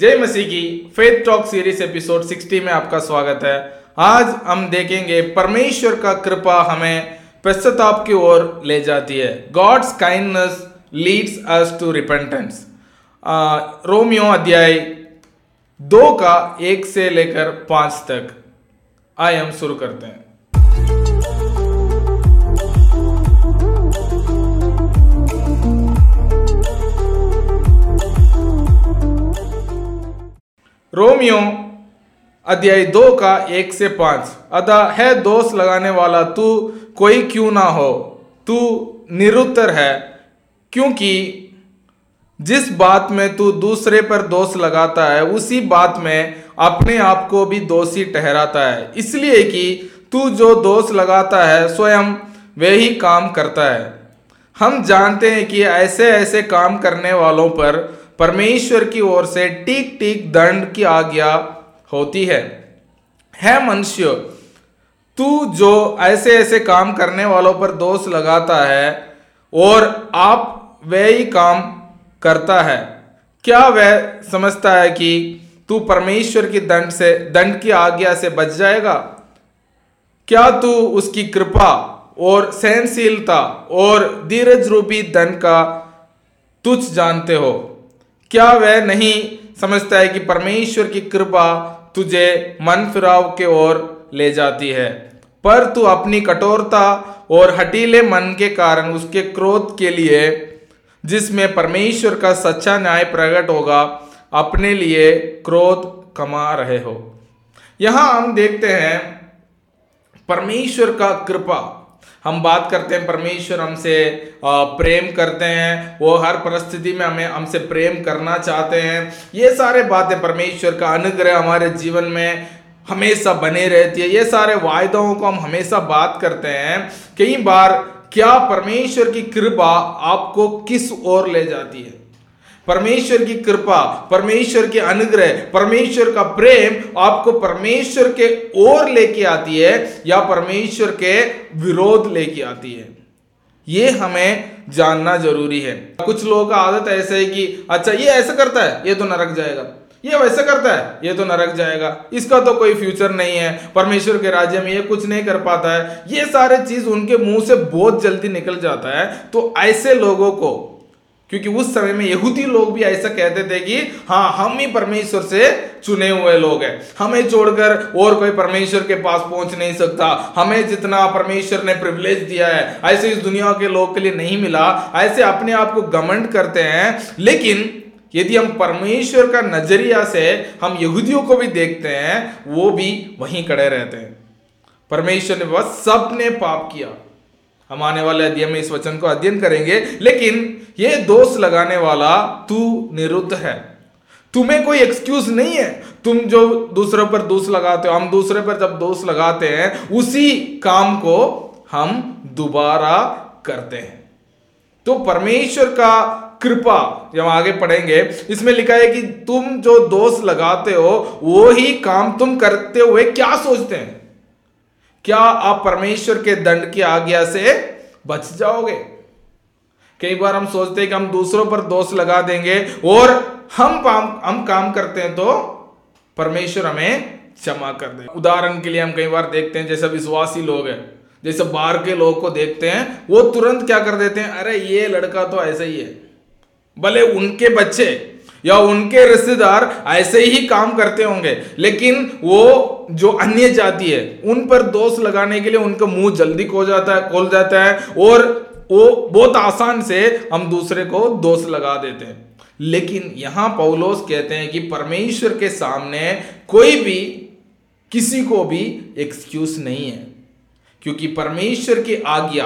जय मसीह की faith talk series episode 60 में आपका स्वागत है। आज हम देखेंगे परमेश्वर का कृपा हमें पश्चाताप की ओर ले जाती है। God's kindness leads us to repentance Romans अध्याय दो का एक से लेकर पाँच तक। आए हम शुरू करते हैं। रोमियो अध्याय दो का एक से पाँच। अतः, है दोष लगाने वाला, तू कोई क्यों ना हो? तू निरुत्तर है, क्योंकि जिस बात में तू दूसरे पर दोष लगाता है, उसी बात में अपने आप को भी दोषी ठहराता है। इसलिए कि तू जो दोष लगाता है, स्वयं वह काम करता है। हम जानते हैं कि ऐसे ऐसे काम करने वालों पर परमेश्वर की ओर से टीक टीक दंड की आज्ञा होती है। है मनुष्य, तू जो ऐसे ऐसे काम करने वालों पर दोष लगाता है और आप वह ही काम करता है, क्या वह समझता है कि तू परमेश्वर की दंड से, दंड की आज्ञा से बच जाएगा? क्या तू उसकी कृपा और सहनशीलता और धीरज रूपी दंड का तुच्छ जानते हो? क्या वह नहीं समझता है कि परमेश्वर की कृपा तुझे मन फिराव के ओर ले जाती है? पर तू अपनी कठोरता और हटीले मन के कारण उसके क्रोध के लिए, जिसमें परमेश्वर का सच्चा न्याय प्रकट होगा, अपने लिए क्रोध कमा रहे हो। यहाँ हम देखते हैं, परमेश्वर का कृपा। हम बात करते हैं, परमेश्वर हमसे प्रेम करते हैं, वो हर परिस्थिति में हमें, हमसे प्रेम करना चाहते हैं। ये सारे बातें परमेश्वर का अनुग्रह हमारे जीवन में हमेशा बने रहती है। ये सारे वायदों को हम हमेशा बात करते हैं। कई बार क्या परमेश्वर की कृपा आपको किस ओर ले जाती है? परमेश्वर की कृपा, परमेश्वर के अनुग्रह, परमेश्वर का प्रेम आपको परमेश्वर के ओर लेके आती है या परमेश्वर के विरोध लेके आती है। ये हमें जानना ज़रूरी है। कुछ लोगों का आदत ऐसा है कि अच्छा ये ऐसा करता है, ये तो नरक जाएगा। ये वैसा करता है, ये तो नरक जाएगा। इसका तो कोई फ्यूचर नहीं है। परमेश्वर के राज्य में ये कुछ नहीं कर पाता है। ये सारे चीज़ उनके मुँह से बहुत जल्दी निकल जाता है। तो ऐसे लोगों को क्योंकि उस समय में यहूदी लोग भी ऐसा कहते थे कि हाँ हम ही परमेश्वर से चुने हुए लोग हैं। हमें छोड़कर और कोई परमेश्वर के पास पहुँच नहीं सकता। हमें जितना परमेश्वर ने प्रिविलेज दिया है, ऐसे इस दुनिया के लोग के लिए नहीं मिला। ऐसे अपने आप को गमंड करते हैं। लेकिन यदि हम परमेश्वर का नज़रिया से हम यहूदियों को भी देखते हैं, वो भी वहीं खड़े रहते हैं। परमेश्वर ने बस सबने पाप किया। हम आने वाले अध्ययन में इस वचन को अध्ययन करेंगे, लेकिन ये दोष लगाने वाला तू निरुद्ध है। तुम्हें कोई एक्सक्यूज नहीं है। तुम जो दूसरों पर दोष लगाते हो, हम दूसरे पर जब दोष लगाते हैं, उसी काम को हम दोबारा करते हैं। तो परमेश्वर का कृपा, जब आगे पढ़ेंगे, इसमें लिखा है कि तुम जो दोष लगाते हो, वो ही काम तुम करते हुए क्या सोचते हैं? क्या आप परमेश्वर के दंड की आज्ञा से बच जाओगे? कई बार हम सोचते हैं कि हम दूसरों पर दोष लगा देंगे और हम हम काम करते हैं तो परमेश्वर हमें क्षमा कर दे। उदाहरण के लिए हम कई बार देखते हैं, जैसे विश्वासी लोग हैं, जैसे बाहर के लोग को देखते हैं, वो तुरंत क्या कर देते हैं, अरे, ये लड़का तो ऐसा ही है। भले उनके बच्चे या उनके रिश्तेदार ऐसे ही काम करते होंगे, लेकिन वो जो अन्य जाति है, उन पर दोष लगाने के लिए उनका मुँह जल्दी खो जाता है, खोल जाता है और वो बहुत आसान से हम दूसरे को दोष लगा देते हैं। लेकिन यहाँ पौलोस कहते हैं कि परमेश्वर के सामने कोई भी, किसी को भी एक्सक्यूज नहीं है, क्योंकि परमेश्वर की आज्ञा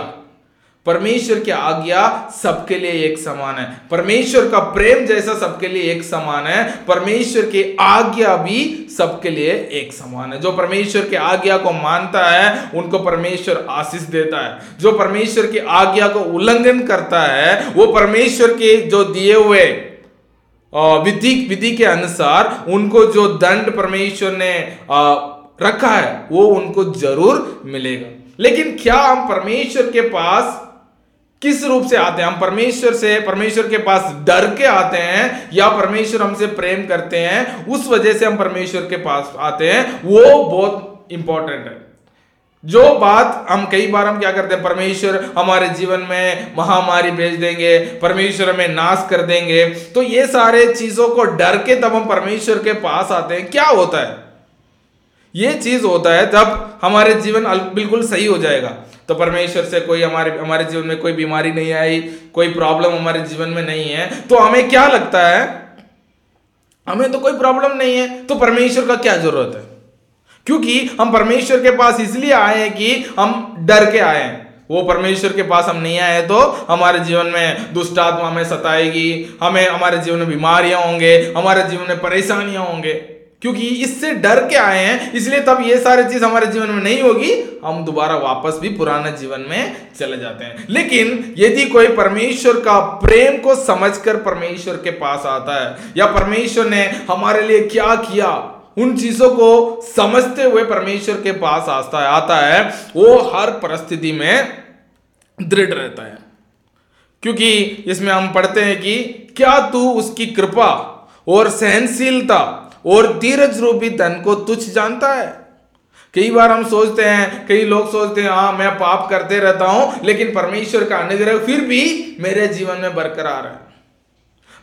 परमेश्वर की आज्ञा सबके लिए एक समान है। परमेश्वर का प्रेम जैसा सबके लिए एक समान है, परमेश्वर की आज्ञा भी सबके लिए एक समान है। जो परमेश्वर की आज्ञा को मानता है, उनको परमेश्वर आशीष देता है। जो परमेश्वर की आज्ञा को उल्लंघन करता है, वो परमेश्वर के जो दिए हुए विधि विधि के अनुसार उनको जो दंड परमेश्वर ने रखा है, वो उनको ज़रूर मिलेगा। लेकिन क्या हम परमेश्वर के पास किस रूप से आते हैं? हम परमेश्वर से, परमेश्वर के पास डर के आते हैं या परमेश्वर हमसे प्रेम करते हैं? उस वजह से हम परमेश्वर के पास आते हैं। वो बहुत इंपॉर्टेंट है। जो बात हम कई बार हम क्या करते हैं? परमेश्वर हमारे जीवन में महामारी भेज देंगे, परमेश्वर हमें नाश कर देंगे। तो ये सारे चीज़ों को डर के तब हम परमेश्वर के पास आते हैं। क्या होता है? ये चीज़ होता है तब हमारे जीवन बिल्कुल सही हो जाएगा। तो परमेश्वर से कोई हमारे हमारे जीवन में कोई बीमारी नहीं आई, कोई प्रॉब्लम हमारे जीवन में नहीं है तो हमें क्या लगता है? हमें तो कोई प्रॉब्लम नहीं है तो परमेश्वर का क्या ज़रूरत है? क्योंकि हम परमेश्वर के पास इसलिए आए हैं कि हम डर के आए हैं। वो परमेश्वर के पास हम नहीं आए तो हमारे जीवन में दुष्ट आत्मा हमें सताएगी, हमें, हमारे जीवन में बीमारियाँ होंगे, हमारे जीवन में परेशानियाँ होंगे। क्योंकि इससे डर के आए हैं, इसलिए तब ये सारी चीज़ हमारे जीवन में नहीं होगी। हम दोबारा वापस भी पुराने जीवन में चले जाते हैं। लेकिन यदि कोई परमेश्वर का प्रेम को समझकर परमेश्वर के पास आता है, या परमेश्वर ने हमारे लिए क्या किया, उन चीज़ों को समझते हुए परमेश्वर के पास आता है आता है, वो हर परिस्थिति में दृढ़ रहता है। क्योंकि इसमें हम पढ़ते हैं कि क्या तू उसकी कृपा और सहनशीलता और धीरज रूपी धन को तुच्छ जानता है। कई बार हम सोचते हैं, कई लोग सोचते हैं हाँ मैं पाप करते रहता हूँ, लेकिन परमेश्वर का अनुग्रह फिर भी मेरे जीवन में बरकरार है।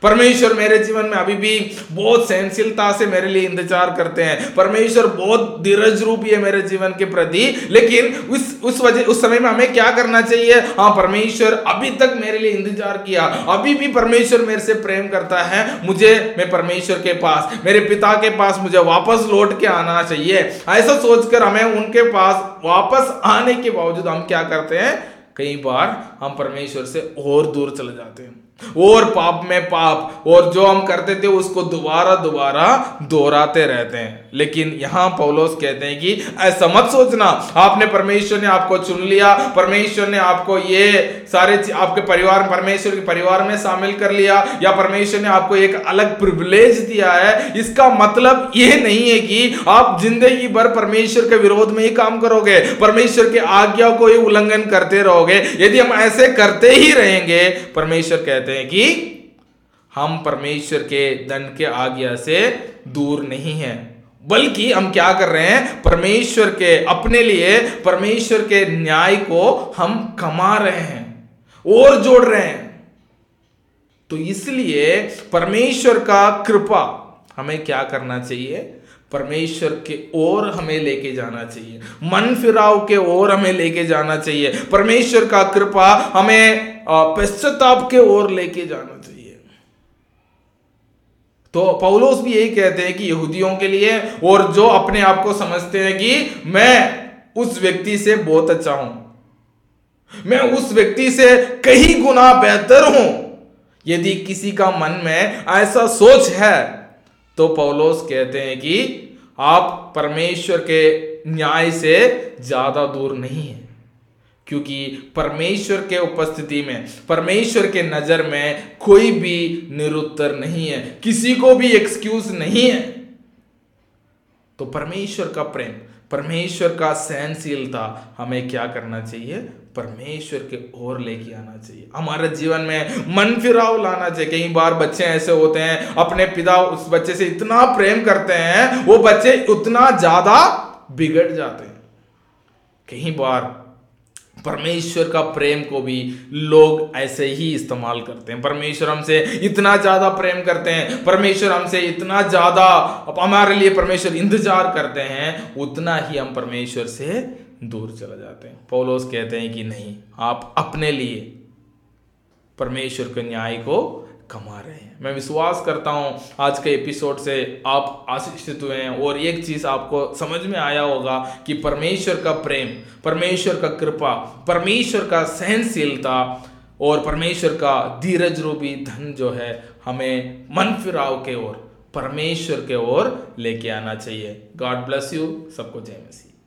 परमेश्वर मेरे जीवन में अभी भी बहुत सहनशीलता से मेरे लिए इंतज़ार करते हैं। परमेश्वर बहुत धीरज रूपी है मेरे जीवन के प्रति। लेकिन उस उस वजह, उस समय में हमें क्या करना चाहिए? हाँ परमेश्वर अभी तक मेरे लिए इंतज़ार किया। अभी भी परमेश्वर मेरे से प्रेम करता है। मुझे, मैं परमेश्वर के पास, मेरे पिता के पास मुझे वापस लौट के आना चाहिए। ऐसा सोचकर हमें उनके पास वापस आने के बावजूद हम क्या करते हैं? कई बार हम परमेश्वर से और दूर चले जाते हैं। और पाप में पाप। और जो हम करते थे, उसको दोबारा दोबारा दोहराते रहते हैं। लेकिन यहाँ पौलोस कहते हैं कि, ऐसा मत सोचना। आपने परमेश्वर ने आपको चुन लिया। परमेश्वर ने आपको ये सारे आपके परिवार, परमेश्वर के परिवार में शामिल कर लिया। या परमेश्वर ने आपको एक अलग प्रिविलेज दिया है। इसका मतलब ये नहीं है कि आप ज़िंदगी भर परमेश्वर के विरोध में ही काम करोगे। परमेश्वर के आज्ञा को ही उल्लंघन करते रहोगे। यदि हम ऐसे करते ही रहेंगे, परमेश्वर कहते कहते हैं कि हम परमेश्वर के दंड के आज्ञा से दूर नहीं हैं। बल्कि हम क्या कर रहे हैं? परमेश्वर के अपने लिए, परमेश्वर के न्याय को हम कमा रहे हैं, और जोड़ रहे हैं। तो इसलिए परमेश्वर का कृपा हमें क्या करना चाहिए? परमेश्वर के ओर हमें लेके जाना चाहिए। मन फिराव के ओर हमें लेके जाना चाहिए। परमेश्वर का कृपा हमें पश्चाताप के ओर लेके जाना चाहिए। तो पौलोस भी यही कहते हैं कि यहूदियों के लिए और जो अपने आप को समझते हैं कि मैं उस व्यक्ति से बहुत अच्छा हूँ। मैं उस व्यक्ति से कहीं गुना बेहतर हूँ। यदि किसी का मन में ऐसा सोच है तो पौलोस कहते हैं कि आप परमेश्वर के न्याय से ज़्यादा दूर नहीं है। क्योंकि परमेश्वर के उपस्थिति में, परमेश्वर के नज़र में कोई भी निरुत्तर नहीं है। किसी को भी एक्सक्यूज नहीं है। तो परमेश्वर का प्रेम, परमेश्वर का सहनशीलता हमें क्या करना चाहिए? परमेश्वर के ओर लेके आना चाहिए। हमारे जीवन में मन फिराव लाना चाहिए। कई बार बच्चे ऐसे होते हैं, अपने पिता उस बच्चे से इतना प्रेम करते हैं, वो बच्चे उतना ज़्यादा बिगड़ जाते हैं। कई बार परमेश्वर का प्रेम को भी लोग ऐसे ही इस्तेमाल करते हैं। परमेश्वर हमसे इतना ज़्यादा प्रेम करते हैं, परमेश्वर हमसे इतना ज़्यादा हमारे लिए परमेश्वर इंतज़ार करते हैं, उतना ही हम परमेश्वर से दूर चले जाते हैं। पौलोस कहते हैं कि नहीं, आप अपने लिए परमेश्वर के न्याय को कमा रहे हैं। मैं विश्वास करता हूँ, आज के एपिसोड से आप आशीषित हुए हैं और एक चीज़ आपको समझ में आया होगा कि परमेश्वर का प्रेम, परमेश्वर का कृपा, परमेश्वर का सहनशीलता और परमेश्वर का धीरज रूपी धन जो है, हमें मन फिराव के ओर, परमेश्वर के ओर लेके आना चाहिए। गॉड ब्लेस यू सबको जय मसीह।